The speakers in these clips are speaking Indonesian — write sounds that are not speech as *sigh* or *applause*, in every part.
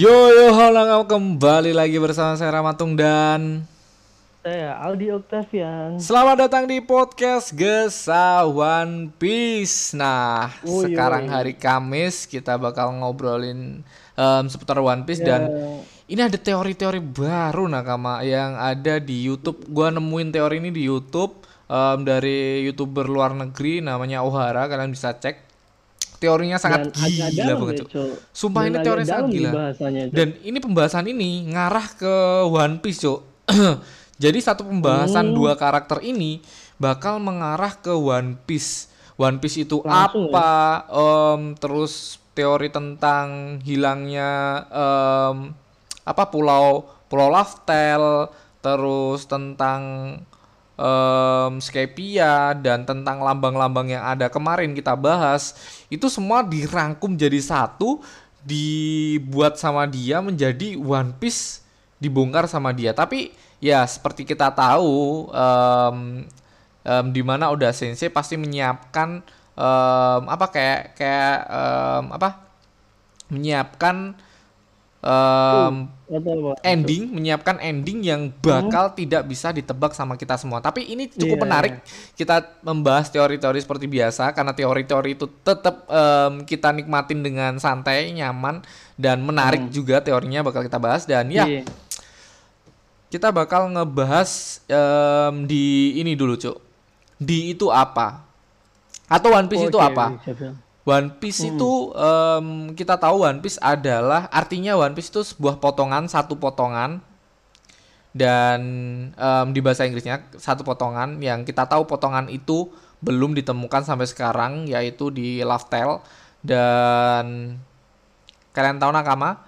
Yo yo halo kembali lagi bersama saya Ramatung dan saya Aldi Octavian. Selamat datang di podcast Gesa One Piece. Nah, Oh, sekarang hari Kamis kita bakal ngobrolin em, seputar One Piece Ya. dan ini ada teori-teori baru nakama yang ada di YouTube. Gua nemuin teori ini di YouTube em, dari YouTuber luar negeri namanya Ohara, kalian bisa cek. Teorinya sangat Dan gila dalam banget, ya. Sumpah Dan ini agak teori sangat gila. bahasanya. Dan ini pembahasan ini ngarah ke One Piece, Cuk. *clears throat* Jadi satu pembahasan Hmm. dua karakter ini bakal mengarah ke One Piece. One Piece itu Langsung ya? apa? Em, terus teori tentang hilangnya em, apa pulau Pulau Laftel, terus tentang em, Skypia dan tentang lambang-lambang yang ada kemarin kita bahas itu semua dirangkum jadi satu dibuat sama dia menjadi One Piece dibongkar sama dia. Tapi ya seperti kita tahu em, di mana Oda Sensei pasti menyiapkan em, apa kayak kayak em, apa menyiapkan apa? ending menyiapkan ending yang bakal tidak bisa ditebak sama kita semua. Tapi ini cukup Iya. menarik kita membahas teori-teori seperti biasa karena teori-teori itu tetap em, kita nikmatin dengan santai, nyaman dan menarik juga teorinya bakal kita bahas dan ya Iya. kita bakal ngebahas em, di ini dulu, Cuk. Di itu apa? Atau One Piece itu Oke, apa? bisa. One Piece itu em, kita tahu One Piece adalah artinya One Piece itu sebuah potongan satu potongan. Dan em, di bahasa Inggrisnya satu potongan. Yang kita tahu potongan itu belum ditemukan sampai sekarang yaitu di Laftel dan kalian tahu nakama?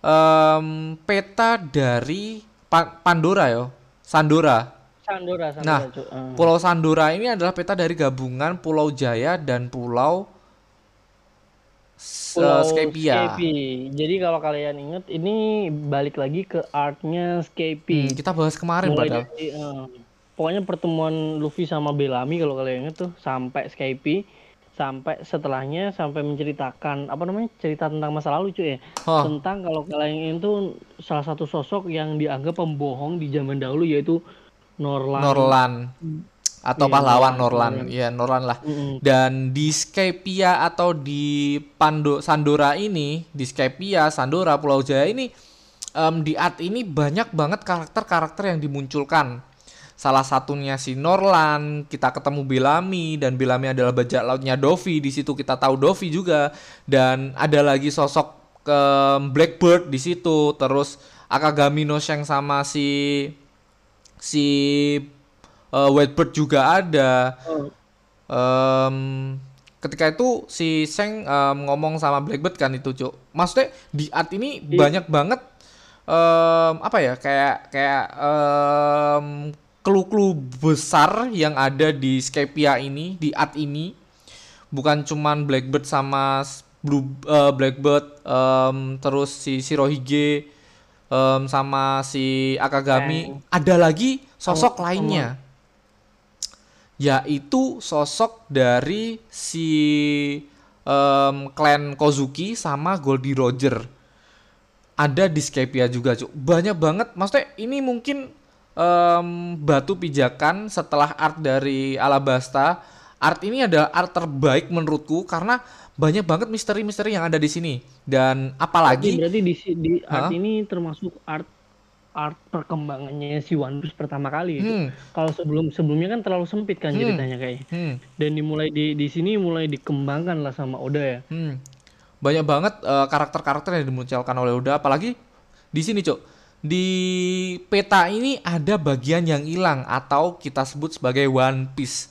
Em, peta dari Pa- Pandora yo. Sandora. Sandora, Sandora, Nah. Ah. Pulau Sandora ini adalah peta dari gabungan Pulau Jaya dan Pulau Pulau Skypia. Skypie. Jadi kalau kalian ingat ini balik lagi ke artnya Skypie. Hmm, kita bahas kemarin Mulai padahal. dari eh, pokoknya pertemuan Luffy sama Bellamy kalau kalian ingat tuh sampai Skypie sampai setelahnya sampai menceritakan apa namanya cerita tentang masa lalu cuy ya Oh. tentang kalau kalian itu salah satu sosok yang dianggap pembohong di zaman dahulu yaitu Norlan. Norlan atau Iya, pahlawan Norlan, Norlan, ya Norlan lah. Mm-mm. Dan di Skypia atau di Pando Sandora ini, di Skypia, Sandora, Pulau Jaya ini em, di art ini banyak banget karakter-karakter yang dimunculkan. Salah satunya si Norlan, kita ketemu Bellamy dan Bellamy adalah bajak lautnya Dovi. Di situ kita tahu Dovi juga dan ada lagi sosok ke Blackbird di situ. Terus Akagami no Sheng sama si si eh, Whitebird juga ada. Oh, Em, ketika itu si Seng em, ngomong sama Blackbird kan itu cuk. Maksudnya di art ini Iya. banyak banget em, apa ya kayak kayak em, clue-clue besar yang ada di Skypia ini di art ini. Bukan cuman Blackbird sama Blue eh, Blackbird em, terus si Shirohige em, sama si Akagami. Ada lagi sosok Sama- lainnya yaitu sosok dari si em, klan Kozuki sama Goldie Roger. Ada di Skypia juga cuk. Banyak banget. Maksudnya ini mungkin em, batu pijakan setelah art dari Alabasta. Art ini adalah art terbaik menurutku karena banyak banget misteri-misteri yang ada di sini. Dan apalagi berarti di di art Hah? ini termasuk art art perkembangannya si One Piece pertama kali itu. hmm, Kalau sebelum sebelumnya kan terlalu sempit kan Hmm. ceritanya kayaknya. hmm, Dan dimulai di di sini mulai dikembangkan lah sama Oda ya. Hmm. Banyak banget eh, karakter-karakter yang dimunculkan oleh Oda apalagi di sini, Cuk. Di peta ini ada bagian yang hilang atau kita sebut sebagai One Piece.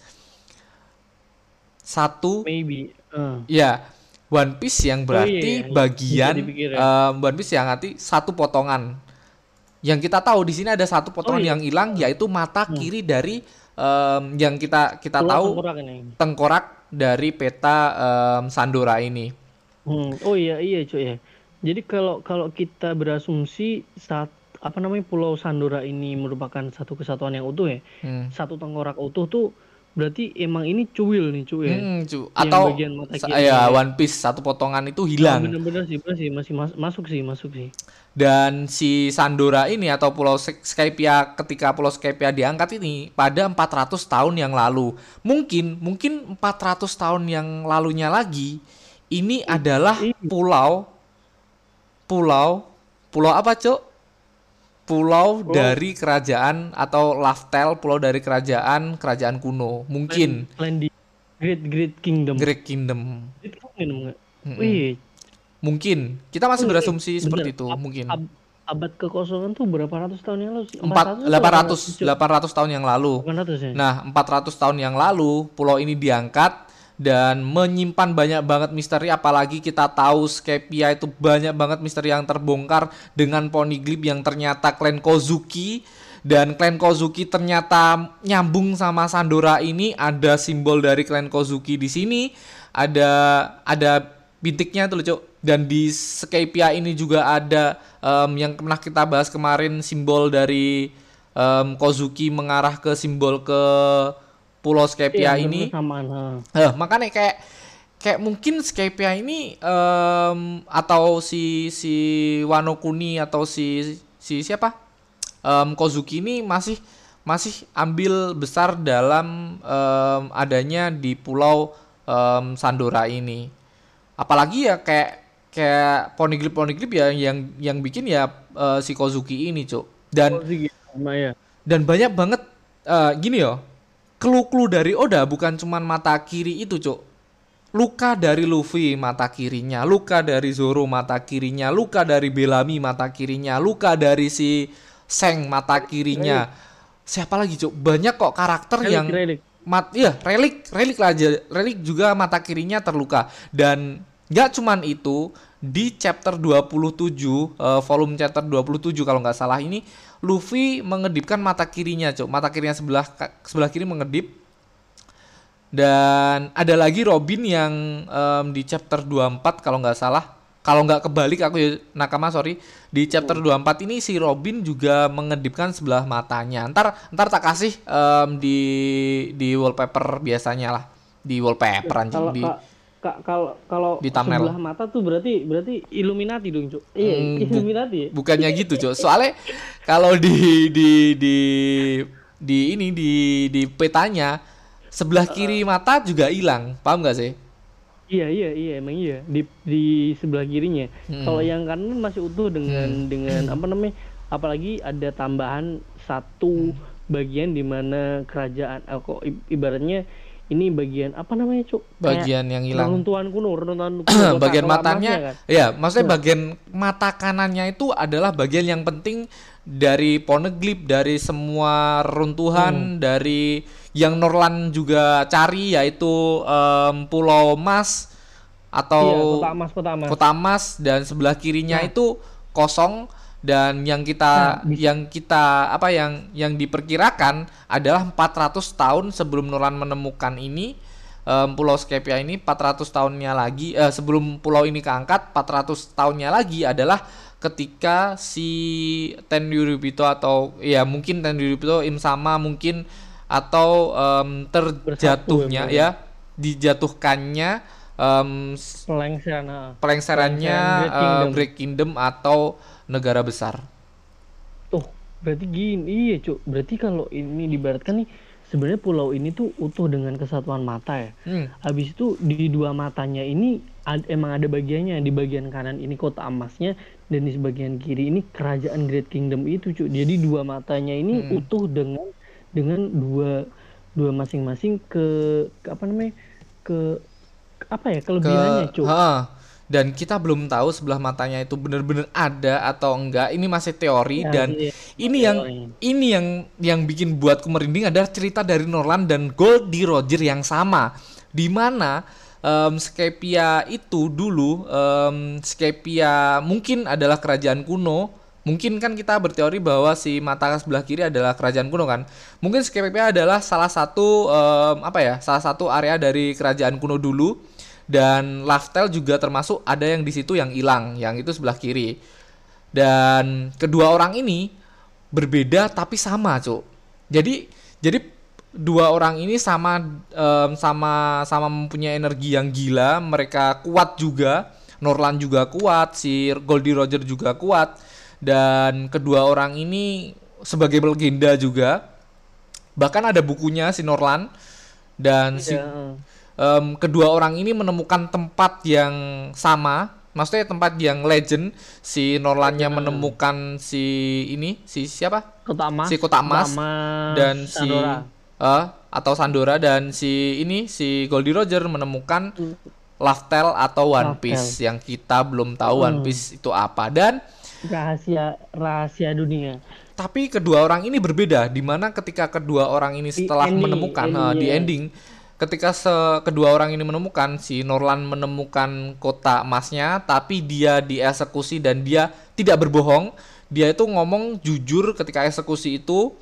Satu Maybe. eh. ya One Piece yang berarti iya, iya. bagian ya. eh, One Piece yang arti satu potongan. Yang kita tahu di sini ada satu potongan Oh, iya. yang hilang yaitu mata kiri dari em, yang kita kita Pulau tahu Tengkorak ini. tengkorak dari peta em, Sandora ini. Hmm. Oh iya iya cuy ya. Jadi kalau kalau kita berasumsi saat apa namanya Pulau Sandora ini merupakan satu kesatuan yang utuh ya. Hmm. Satu tengkorak utuh tuh berarti emang ini cuil nih cuil. Hmm, cu- atau bagian mata sa- kiri ya. One Piece satu potongan itu hilang. bener-bener sih, bener sih masih mas- masuk sih, masuk sih. Dan si Sandora ini atau Pulau Sk- Skypia ketika Pulau Skypia diangkat ini pada 400 tahun yang lalu. Mungkin mungkin 400 tahun yang lalunya lagi ini adalah iya. pulau pulau pulau apa, Cuk? Pulau dari kerajaan atau Laftel, pulau dari kerajaan kerajaan kuno. Mungkin Lain di Great Great Kingdom. Great Kingdom. Great Kingdom nggak? Wih, Mungkin. Kita masih Oh, berasumsi bener. seperti itu, Ab- mungkin. ab- abad kekosongan tuh berapa ratus tahun yang lalu sih? Empat, 400 800, atau 800 tahun yang lalu. 800 ya? Nah, 400 tahun yang lalu pulau ini diangkat dan menyimpan banyak banget misteri apalagi kita tahu Skypia itu banyak banget misteri yang terbongkar dengan Poneglyph yang ternyata klan Kozuki. Dan klan Kozuki ternyata nyambung sama Sandora ini. Ada simbol dari klan Kozuki di sini. Ada ada bintiknya tuh loh, Cuk. dan di Skypia ini juga ada em, yang pernah kita bahas kemarin simbol dari em, Kozuki mengarah ke simbol ke Pulau Skypia Iya, ini. Eh, makanya kayak kayak mungkin Skypia ini em, atau si si Wano Kuni atau si si siapa Em, Kozuki ini masih masih ambil besar dalam em, adanya di Pulau em, Sandora ini. Apalagi ya kayak kayak Poneglyph Poneglyph ya yang yang bikin ya eh, si Kozuki ini, Cuk. Dan. Sama ya. dan banyak banget eh, gini yo clue-clue dari Oda bukan cuman mata kiri itu cuk. Luka dari Luffy mata kirinya. Luka dari Zoro mata kirinya. Luka dari Bellamy mata kirinya. Luka dari si Seng mata kirinya. Siapa lagi cuk? Banyak kok karakter Relik, yang relik. mat iya relik relik lah aja. Relik juga mata kirinya terluka. Dan nggak cuman itu di chapter 27 eh, volume chapter 27 kalau nggak salah ini Luffy mengedipkan mata kirinya cuk mata kirinya sebelah sebelah kiri mengedip. Dan ada lagi Robin yang em, di chapter 24 kalau nggak salah. Kalau nggak kebalik aku ya nakama sorry. Di chapter 24 ini si Robin juga mengedipkan sebelah matanya. Ntar ntar tak kasih em, di di wallpaper biasanya lah. Di wallpaper anjing di ka- ka- kalau kalau di thumbnail. sebelah mata tuh berarti berarti Illuminati dong, Cuk. Iya, Hmm, bu- Illuminati. ya? bukannya gitu cok soalnya kalau di di di di ini di di petanya sebelah kiri mata juga hilang paham nggak sih Iya, iya, iya, emang iya. Di di sebelah kirinya. Hmm. Kalau yang kanan masih utuh dengan dengan apa namanya? Apalagi ada tambahan satu Hmm. bagian di mana kerajaan eh, kok i- ibaratnya ini bagian apa namanya, Cuk? Kayak bagian yang hilang Reruntuhan kuno, reruntuhan kuno. *clears throat* bagian matanya kan. ya maksudnya bagian mata kanannya itu adalah bagian yang penting dari Poneglyph dari semua runtuhan dari yang Norlan juga cari yaitu em, Pulau Mas Iya, atau kota emas, kota emas. kota emas dan sebelah kirinya Nah. itu kosong dan yang kita Nah, yang kita apa yang yang diperkirakan adalah 400 tahun sebelum Nolan menemukan ini em, Pulau Skypia ini 400 tahunnya lagi eh, sebelum pulau ini keangkat 400 tahunnya lagi adalah ketika si Ten Yuribito atau ya mungkin Ten Yuribito Imsama mungkin atau em, terjatuhnya Bersatu ya, ya dijatuhkannya s- Pelengseran, pelengserannya Pelengseran Great Kingdom. Great Kingdom atau negara besar. Tuh, berarti gini, iya, Cuk. Berarti kalau ini dibaratkan nih sebenarnya pulau ini tuh utuh dengan kesatuan mata ya. Hmm. Habis itu di dua matanya ini ad- emang ada bagiannya di bagian kanan ini kota emasnya dan di sebagian kiri ini kerajaan Great Kingdom itu cuy. Jadi dua matanya ini Hmm. utuh dengan dengan dua dua masing-masing ke, ke apa namanya ke apa ya kelebihannya cuy. Ha, dan kita belum tahu sebelah matanya itu benar-benar ada atau enggak. Ini masih teori Ya, dan iya. ini yang Teori. ini yang yang bikin buatku merinding adalah cerita dari Norland dan Goldie Roger yang sama di mana em, Skypia itu dulu em, Skypia mungkin adalah kerajaan kuno mungkin kan kita berteori bahwa si mata sebelah kiri adalah kerajaan kuno kan? Mungkin Skypia adalah salah satu em, apa ya salah satu area dari kerajaan kuno dulu. Dan Laftel juga termasuk ada yang di situ yang hilang yang itu sebelah kiri. Dan kedua orang ini berbeda tapi sama cuk. Jadi jadi dua orang ini sama em, sama sama mempunyai energi yang gila, mereka kuat juga. Norlan juga kuat, si Goldie Roger juga kuat dan kedua orang ini sebagai legenda juga. Bahkan ada bukunya si Norlan dan si em, kedua orang ini menemukan tempat yang sama, maksudnya tempat yang legend. Si Norlannya menemukan si ini, si siapa? Kota emas. Si Kota Emas dan si Sandora. eh, atau Sandora dan si ini si Goldie Roger menemukan Laftel atau One. Piece yang kita belum tahu One Piece itu apa dan rahasia rahasia dunia. tapi kedua orang ini berbeda di mana ketika kedua orang ini Di setelah ending, menemukan eh, di endingnya. ending ketika se- kedua orang ini menemukan si Norlan menemukan kota emasnya tapi dia dieksekusi dan dia tidak berbohong dia itu ngomong jujur ketika eksekusi itu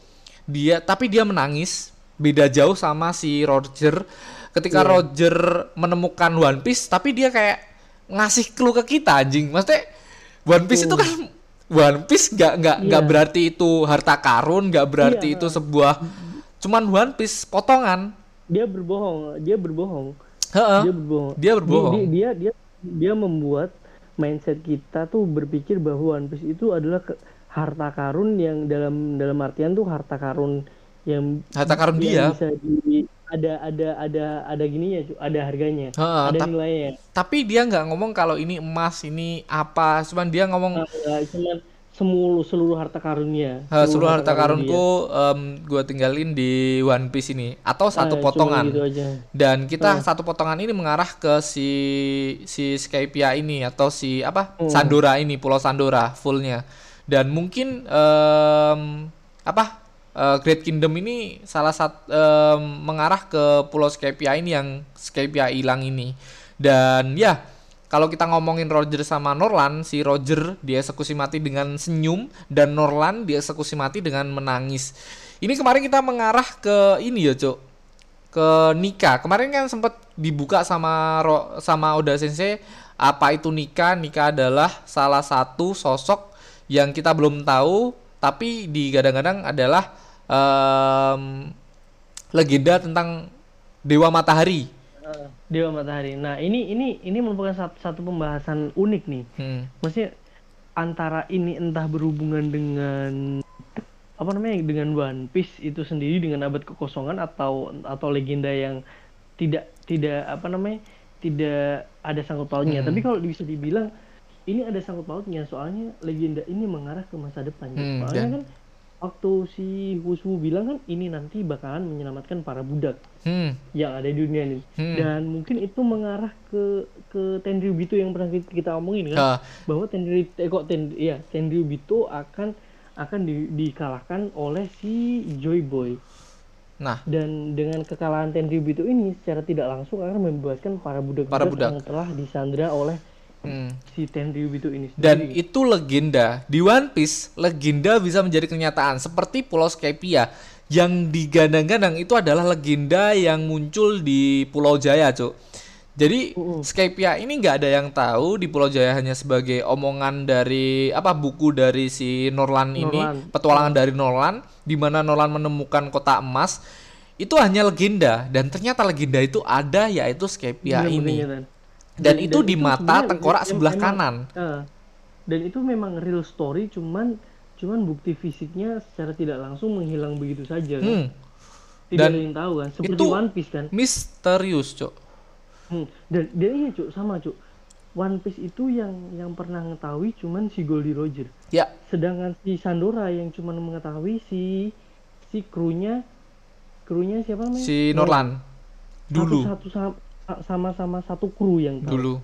dia tapi dia menangis beda jauh sama si Roger ketika Iya. Roger menemukan One Piece tapi dia kayak ngasih clue ke kita anjing maksudnya One Piece itu kan One Piece nggak nggak nggak Iya. berarti itu harta karun nggak berarti Iya. itu sebuah cuman One Piece potongan Dia berbohong, dia berbohong. Heeh. Dia berbohong. Dia berbohong. Dia, dia dia dia membuat mindset kita tuh berpikir bahwa One Piece itu adalah ke- harta karun yang dalam dalam artian tuh harta karun yang Harta karun dia. yang bisa di ada ada ada ada gininya cu, ada harganya ada tap- nilainya. tapi dia nggak ngomong kalau ini emas ini apa cuman dia ngomong nggak cuman semulu seluruh harta karunnya. "Eh, seluruh harta karun dia. karunku em, gua tinggalin di One Piece ini atau satu Ah, potongan. gitu aja. Dan kita satu potongan ini mengarah ke si si Skypia ini atau si apa Hmm. Sandora ini Pulau Sandora fullnya. Dan mungkin em, apa eh, Great Kingdom ini salah satu mengarah ke Pulau Skypia ini yang Skypia hilang ini dan ya kalau kita ngomongin Roger sama Norlan, si Roger dieksekusi mati dengan senyum dan Norlan dieksekusi mati dengan menangis. Ini kemarin kita mengarah ke ini ya, Cuk ke Nika. Kemarin kan sempat dibuka sama Ro- sama Oda Sensei apa itu Nika. Nika adalah salah satu sosok yang kita belum tahu tapi digadang-gadang adalah em, legenda tentang Dewa Matahari. Dewa Matahari. Nah ini ini ini merupakan satu, satu pembahasan unik nih. Hmm. maksudnya antara ini entah berhubungan dengan apa namanya dengan One Piece itu sendiri dengan abad kekosongan atau atau legenda yang tidak tidak apa namanya tidak ada sangkut pautnya. Tapi kalau bisa dibilang ini ada sangkut pautnya. Soalnya legenda ini mengarah ke masa depan. Hmm, soalnya dan- kan waktu si Huswu bilang kan ini nanti bakalan menyelamatkan para budak Hmm. yang ada di dunia ini Hmm. dan mungkin itu mengarah ke ke Tenryubito yang pernah kita, omongin kan Ah, bahwa Tenry eh, kok ten, ya Tenryubito akan akan di- dikalahkan oleh si Joy Boy nah, dan dengan kekalahan Tenryubito ini secara tidak langsung akan membebaskan para budak-budak Para budak. yang telah disandra oleh hmm. si Tenryubito ini Dan sendiri. itu legenda. Di One Piece, legenda bisa menjadi kenyataan. Seperti Pulau Skypia. Yang digadang-gadang itu adalah legenda yang muncul di Pulau Jaya, Cuk. Jadi Mm-mm. Skypia ini nggak ada yang tahu di Pulau Jaya hanya sebagai omongan dari apa buku dari si Norlan ini, Norlan. petualangan dari Norlan, di mana Norlan menemukan kota emas. Itu hanya legenda dan ternyata legenda itu ada yaitu Skypia Bener-bener ini. kenyataan. Dan itu di mata sebenarnya tengkorak em- sebelah emang- kanan. eh, dan itu memang real story cuman cuman bukti fisiknya secara tidak langsung menghilang begitu saja kan. Hmm. tidak dan ada yang tahu kan. Seperti itu- One Piece kan. Misterius, Cuk. Hmm, dan dan iya cuk sama cuk One Piece itu yang yang pernah mengetahui cuman si Goldie Roger Ya, sedangkan si Sandora yang cuman mengetahui si si krunya krunya siapa namanya? Si Norlan. Dulu. satu satu sama sama satu kru yang tahu dulu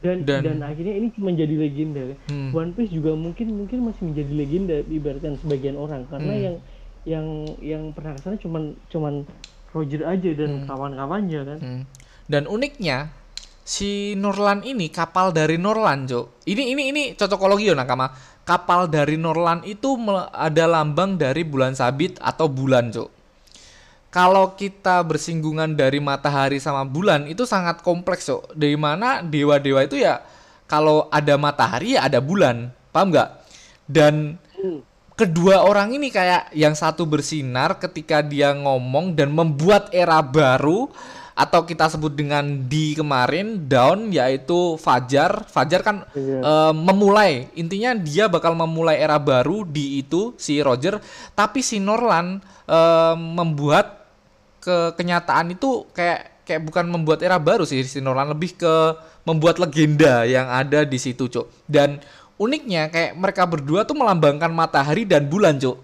dan, Dan- dan akhirnya ini cuma jadi legenda. Hmm. One Piece juga mungkin mungkin masih menjadi legenda ibaratkan sebagian orang karena Hmm. yang yang yang pernah ke sana cuman cuman Roger aja dan kawan-kawannya kan Hmm. dan uniknya si Norlan ini kapal dari Norlan Cok ini ini ini cocokologi ya nakama kapal dari Norlan itu ada lambang dari bulan sabit atau bulan Cok kalau kita bersinggungan dari matahari sama bulan itu sangat kompleks Cok. Dari mana dewa-dewa itu ya kalau ada matahari ya ada bulan. Paham nggak? Dan Hmm. kedua orang ini kayak yang satu bersinar ketika dia ngomong dan membuat era baru atau kita sebut dengan di kemarin down yaitu Fajar. Fajar kan Iya. eh, memulai. Intinya dia bakal memulai era baru di itu si Roger. Tapi si Norlan eh, membuat ke kenyataan itu kayak kayak bukan membuat era baru sih si Norlan lebih ke membuat legenda yang ada di situ cuk. Dan uniknya kayak mereka berdua tuh melambangkan matahari dan bulan cuk.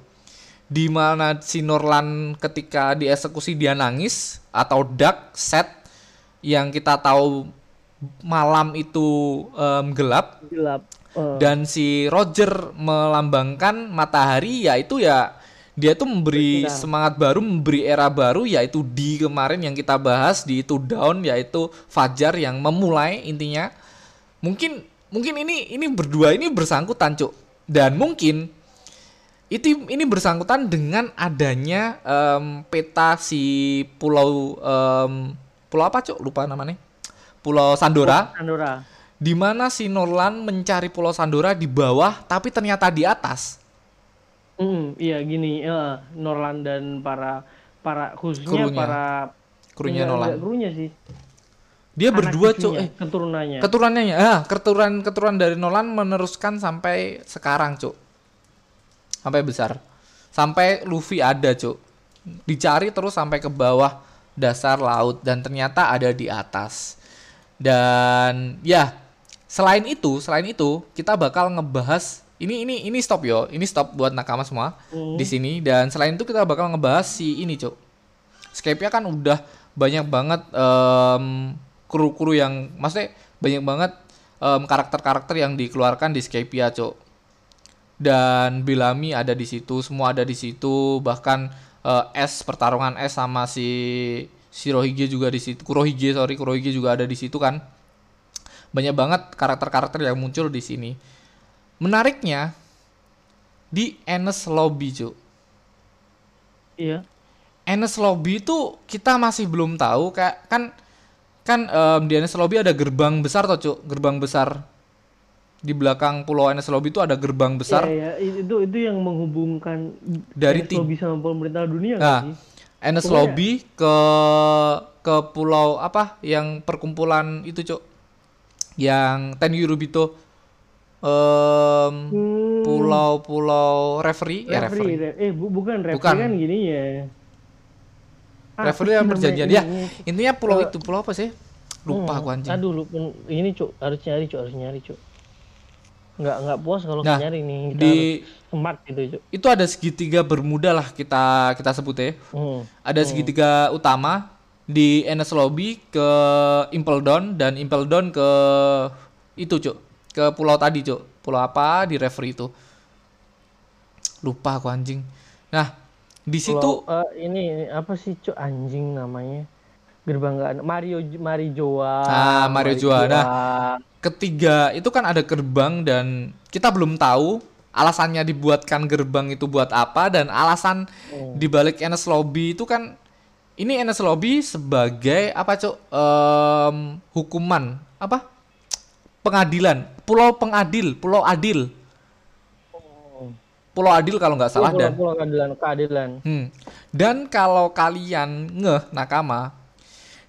Di mana si Norlan ketika dieksekusi dia nangis atau dark set yang kita tahu malam itu em, gelap. Gelap Eh, dan si Roger melambangkan matahari yaitu ya dia tuh memberi Bersinar. semangat baru memberi era baru yaitu di kemarin yang kita bahas di itu down yaitu Fajar yang memulai intinya. Mungkin mungkin ini ini berdua ini bersangkutan cuk. Dan mungkin itu ini bersangkutan dengan adanya em, peta si pulau em, pulau apa cuk? Lupa namanya. Pulau Sandora. Pandora di mana si Norlan mencari Pulau Sandora di bawah tapi ternyata di atas. Mm, iya gini eh, Norlan dan para para khususnya Krunya. para Krunya enggak- Nolan. enggak krunya sih Dia Anak berdua cuk eh keturunannya keturunannya ah keturunan keturunan dari Nolan meneruskan sampai sekarang cuk. Sampai besar. Sampai Luffy ada cuk. Dicari terus sampai ke bawah dasar laut dan ternyata ada di atas. Dan ya, selain itu, selain itu kita bakal ngebahas ini ini ini stop yo. Ini stop buat nakama semua Hmm. di sini dan selain itu kita bakal ngebahas si ini, Cuk. Skype-nya kan udah banyak banget em, kru-kru yang maksudnya banyak banget em, karakter-karakter yang dikeluarkan di Skype ya, Cuk. Dan Bellamy ada di situ, semua ada di situ, bahkan eh, S pertarungan S sama si Shirohige juga di situ. Kurohige, sorry, Kurohige juga ada di situ kan. Banyak banget karakter-karakter yang muncul di sini. Menariknya di Enes Lobby, Cuk. iya Enes Lobby itu kita masih belum tahu kayak kan kan em, di Enes Lobby ada gerbang besar toh cuk gerbang besar di belakang pulau Enes Lobby itu ada gerbang besar Iya, iya. itu itu yang menghubungkan Dari NS Lobby sama pemerintah dunia Nah, sih? Enes Pokoknya- Lobby ke ke pulau apa yang perkumpulan itu cuk yang Ten Yurubito em Hmm, pulau-pulau referee ya referee, referee re- eh bu- bukan referee Bukan. kan gini ya Apa referee yang perjanjian ya intinya pulau Eh, itu pulau apa sih lupa Hmm, aku anjing Aduh, lupa. Ini cuk harus nyari cuk harus nyari cuk. Nggak nggak puas kalau Nah, nyari nih. Kita di smart gitu cuk. itu ada segitiga bermuda lah kita kita sebut ya. Hmm. Ada segitiga utama di Enes Lobby ke Impel Down dan Impel Down ke itu cuk ke pulau tadi cuk pulau apa di referee itu lupa aku anjing nah di situ Pulau- eh, ini, ini apa sih cuk anjing namanya? Gerbang ada. Mario Mari Joa. Ah, Mario Joa. Nah, ketiga itu kan ada gerbang dan kita belum tahu alasannya dibuatkan gerbang itu buat apa dan alasan dibalik Enes Lobby itu kan ini Enes Lobby sebagai apa cuk Em, hukuman apa pengadilan pulau pengadil pulau adil pulau adil kalau nggak salah dan Pulau keadilan keadilan. Hmm. Dan kalau kalian ngeh nakama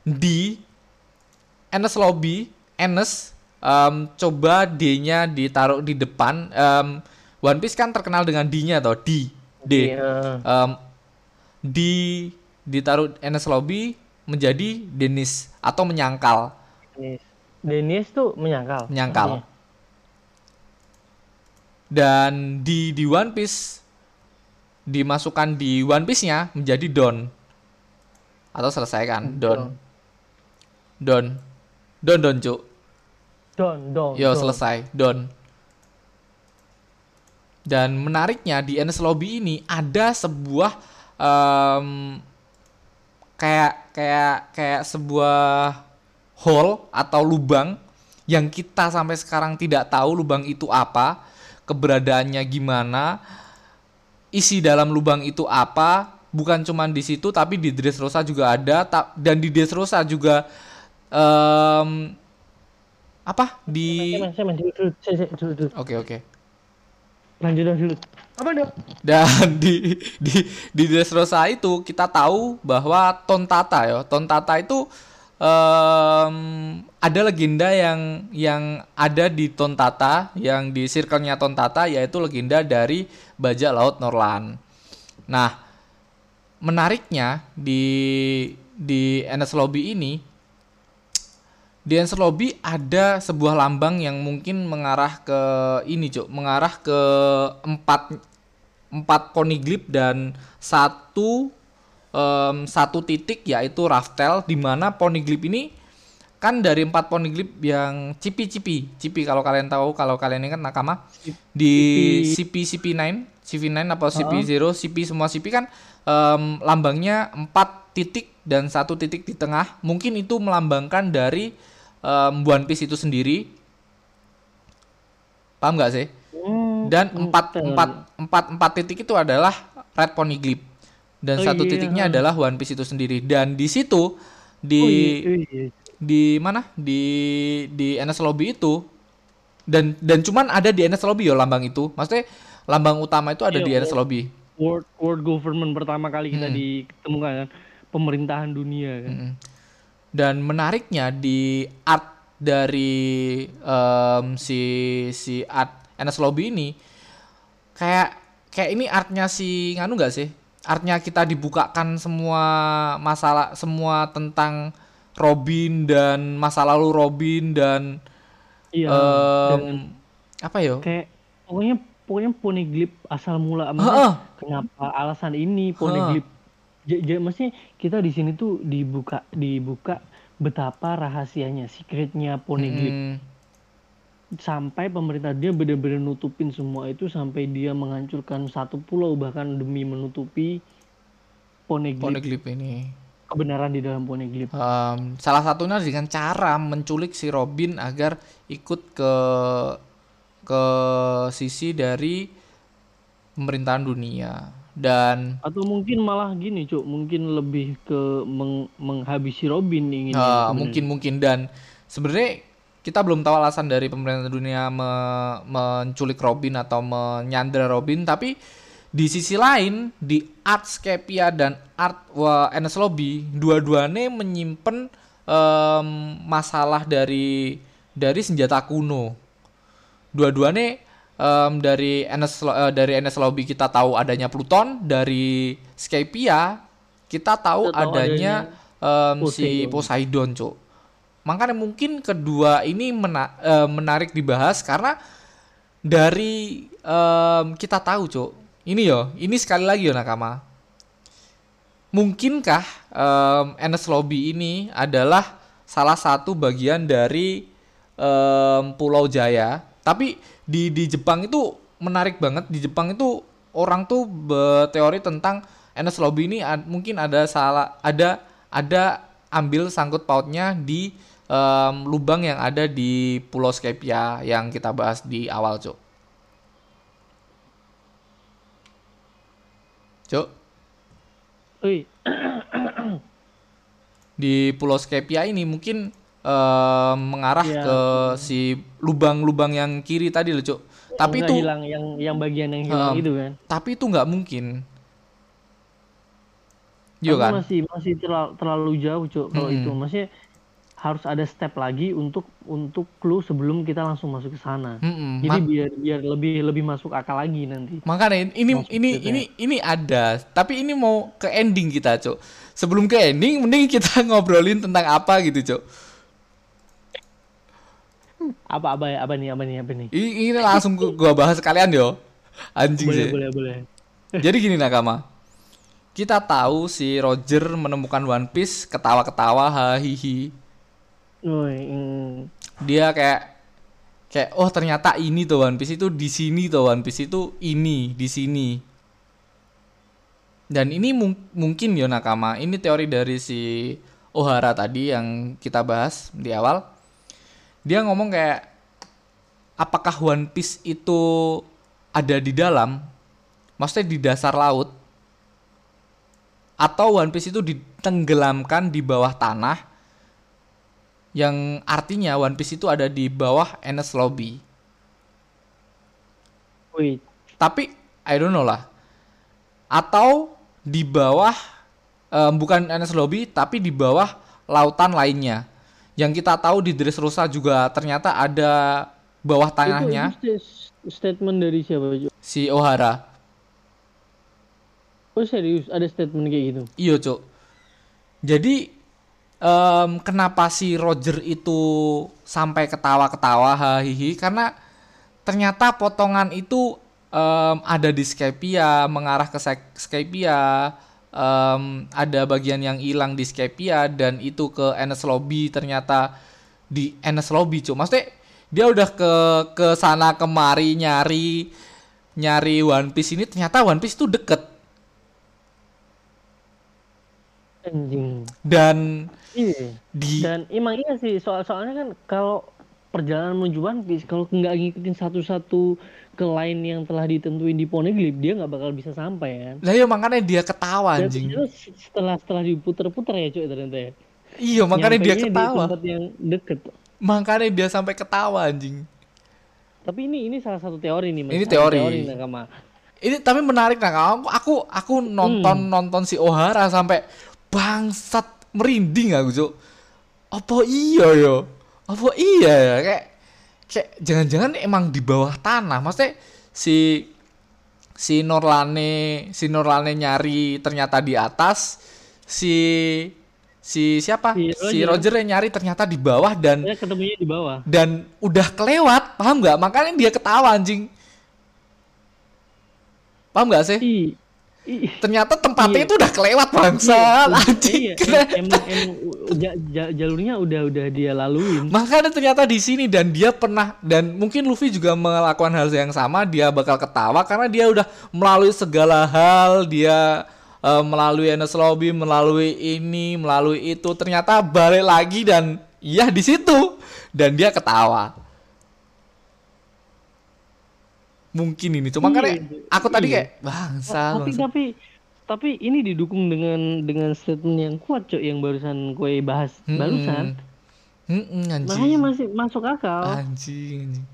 di Enes Lobby, Enes em, coba D-nya ditaruh di depan. Em, One Piece kan terkenal dengan D-nya atau D, D. Iya. Em, D ditaruh Enes Lobby menjadi Denis atau menyangkal, Dennis. Dennis tuh menyangkal. menyangkal. Artinya. Dan di di One Piece dimasukkan di One Piece-nya menjadi Don. Atau selesaikan Don. Don. Don Don Cuk. Don, don. Yo don. selesai Don. Dan menariknya di Enes Lobby ini ada sebuah em, kayak kayak kayak sebuah hole atau lubang yang kita sampai sekarang tidak tahu lubang itu apa, keberadaannya gimana, isi dalam lubang itu apa, bukan cuma di situ tapi di Dressrosa juga ada dan di Dressrosa juga em, apa di dulu, dulu, dulu, dulu. Oke oke. lanjut lanjut apa dong Dan di di di Dressrosa itu kita tahu bahwa Tontata ya, Tontata itu em, ada legenda yang yang ada di Tontata, yang di circle-nya Tontata yaitu legenda dari bajak laut Norlan. Nah, menariknya di di NS Lobby ini di Answer Lobby ada sebuah lambang yang mungkin mengarah ke ini, Cuk, mengarah ke empat empat poneglyph dan satu em, satu titik yaitu Raftel di mana poneglyph ini kan dari empat poneglyph yang cipi-cipi, cipi kalau kalian tahu kalau kalian ini kan nakama di CP CP9, CP9 atau CP0, CP semua CP kan em, lambangnya empat titik dan satu titik di tengah. Mungkin itu melambangkan dari em, One Piece itu sendiri. Paham nggak sih? Hmm, Dan empat empat empat empat titik itu adalah Red Poneglyph dan Oh satu iya. titiknya adalah One Piece itu sendiri. Dan di situ di Oh, iya, iya, iya. di mana di di NS Lobby itu dan dan cuman ada di NS Lobby ya lambang itu. Maksudnya lambang utama itu ada Iya, di NS oh. Lobby. world world government pertama kali kita ditemukan kan pemerintahan dunia kan Mm-mm. Dan menariknya di art dari em, si si art NS Lobby ini kayak kayak ini artnya si nganu nggak sih? Artnya kita dibukakan semua masalah semua tentang Robin dan masa lalu Robin dan iya em, dengan apa ya? kayak pokoknya pokoknya poneglyph asal mula maksudnya kenapa alasan ini poneglyph J- j- maksudnya kita di sini tuh dibuka dibuka betapa rahasianya secretnya poneglyph Mm, sampai pemerintah dia benar-benar nutupin semua itu sampai dia menghancurkan satu pulau bahkan demi menutupi poneglyph Poneglyph ini. kebenaran di dalam poneglyph Em, salah satunya dengan cara menculik si Robin agar ikut ke ke sisi dari pemerintahan dunia. Dan atau mungkin malah gini cuk mungkin lebih ke meng- menghabisi Robin ingin eh, mungkin mungkin. Dan sebenarnya kita belum tahu alasan dari pemerintah dunia me- menculik Robin atau menyandra Robin tapi di sisi lain di Artscapia dan Art NS Lobby dua-duanya menyimpan em, masalah dari dari senjata kuno dua-duanya em, dari NS Lo- eh, dari NS Lobby kita tahu adanya Pluton dari Skypia kita tahu Kita tahu adanya em, si Poseidon. Poseidon cuk makanya mungkin kedua ini mena- eh, menarik dibahas karena dari em, kita tahu cuk. Ini yo ini sekali lagi yo nakama. Mungkinkah em, NS Lobby ini adalah salah satu bagian dari em, Pulau Jaya? Tapi di di Jepang itu menarik banget. Di Jepang itu orang tuh berteori tentang NS Lobby ini ad- mungkin ada salah ada ada ambil sangkut pautnya di em, lubang yang ada di Pulau Skypia yang kita bahas di awal cuk cuk Oi, *clears throat* di Pulau Skypia ini mungkin eh, mengarah Iya. ke si lubang-lubang yang kiri tadi loh, Cuk. Tapi itu hilang yang yang bagian yang hilang Em, itu kan tapi itu nggak mungkin. Iya kan? masih masih terlalu, terlalu jauh cuk kalau Mm-mm. itu maksudnya harus ada step lagi untuk untuk clue sebelum kita langsung masuk ke sana Mm-mm. jadi Ma- biar biar lebih lebih masuk akal lagi nanti makanya ini ini kita. ini ini ada, tapi ini mau ke ending kita, Cuk. Sebelum ke ending mending kita *laughs* ngobrolin tentang apa gitu, Cuk. apa apa apa nih apa nih apa nih Ini, ini langsung gua- gua bahas sekalian yo. Anjing boleh sih. boleh boleh *laughs* Jadi gini Nakama. Kita tahu si Roger menemukan One Piece ketawa-ketawa hahihi. Dia kayak kayak oh ternyata ini tuh One Piece itu di sini tuh One Piece itu ini di sini. Dan ini mung- mungkin ya Nakama, ini teori dari si Ohara tadi yang kita bahas di awal. Dia ngomong kayak apakah One Piece itu ada di dalam maksudnya di dasar laut atau One Piece itu ditenggelamkan di bawah tanah yang artinya One Piece itu ada di bawah Enes Lobby. wait tapi I don't know lah. Atau di bawah em, bukan NS Lobby tapi di bawah lautan lainnya. Yang kita tahu di Dressrosa juga ternyata ada bawah tanahnya Itu, itu sta- statement dari siapa, si O'Hara. Oh serius, ada statement kayak gitu? Iya, Cuk. Jadi em, kenapa si Roger itu sampai ketawa-ketawa hahihi? Karena ternyata potongan itu em, ada di Skypia mengarah ke Sky- Skypia em, ada bagian yang hilang di Skypia dan itu ke NS Lobby ternyata di NS Lobby Cuk. Maksudnya dia udah ke ke sana kemari nyari nyari One Piece ini ternyata One Piece itu deket. Dan Iya. di Dan emang iya sih, soal soalnya kan kalau perjalanan menuju One Piece kalau nggak ngikutin satu-satu ke line yang telah ditentuin di Poneglyph dia nggak bakal bisa sampai kan. Lah iya makanya dia ketawa Dan anjing. terus setelah setelah diputer-puter ya cuy ternyata ya. Iya makanya dia ketawa. Di tempat yang deket. Makanya dia sampai ketawa anjing. Tapi ini ini salah satu teori nih, Mas. Ini teori. teori Nakama. Ini tapi menarik nah aku aku, aku nonton Hmm. nonton si Ohara sampai bangsat merinding aku cuk. Apa iya yo? Apa iya ya kayak kayak jangan-jangan emang di bawah tanah. Maksudnya si si Norlane si Norlane nyari ternyata di atas si si siapa Si si Roger. Roger yang nyari ternyata di bawah dan Saya ketemunya di bawah. dan udah kelewat paham nggak makanya dia ketawa anjing paham nggak sih Ih, ih. Ternyata tempatnya Iya. itu udah kelewat bangsa Iya, anjing. Iya, em- emang, emang ja- ja- jalurnya udah udah dia laluin. makanya ternyata di sini dan dia pernah dan mungkin Luffy juga melakukan hal yang sama dia bakal ketawa karena dia udah melalui segala hal. Dia eh, melalui Enes Lobby melalui ini melalui itu. Ternyata balik lagi dan iya di situ. Dan dia ketawa mungkin ini cuma Iya, karena aku tadi iya. kayak bangsa tapi bangsa. tapi tapi ini didukung dengan dengan statement yang kuat cok yang barusan kue bahas Mm-mm. barusan Mm-mm, anjing. makanya masih masuk akal anjing anjing.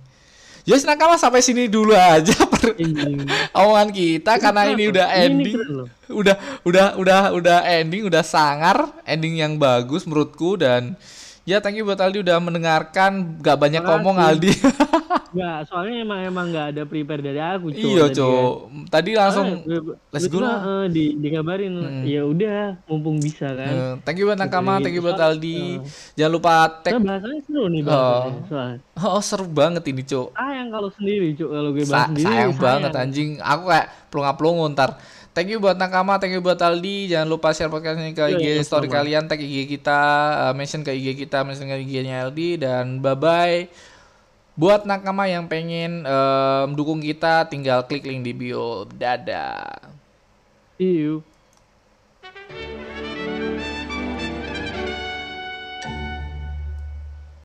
Yes, nakama sampai sini dulu aja *laughs* per *laughs* omongan kita karena ini udah Ini ending. Udah udah udah udah ending, udah sangar, ending yang bagus menurutku dan ya thank you buat Aldi udah mendengarkan, gak banyak Makasih. ngomong Aldi. *laughs* Nggak, soalnya emang emang nggak ada prepare dari aku cok iya, tadi kan. Cok. Tadi langsung Ah, let's go lah. eh, di dikabarin ya udah mumpung bisa kan eh, thank you buat Nakama, thank you buat Aldi. eh. Jangan lupa tag Nah, bahasanya seru nih bahasanya soalnya Oh, seru banget ini, Cok. sayang kalau sendiri cok kalau gue bahas Sa- sendiri sayang banget anjing. Aku kayak pelunga-pelungu ntar. Thank you buat Nakama, thank you buat Aldi. Jangan lupa share podcastnya ke IG Iya, iya, story sama. kalian, tag IG kita, uh, mention ke IG kita, mention ke IG-nya Aldi dan bye bye. Buat Nakama yang pengen um, dukung kita, tinggal klik link di bio. Dadah. see you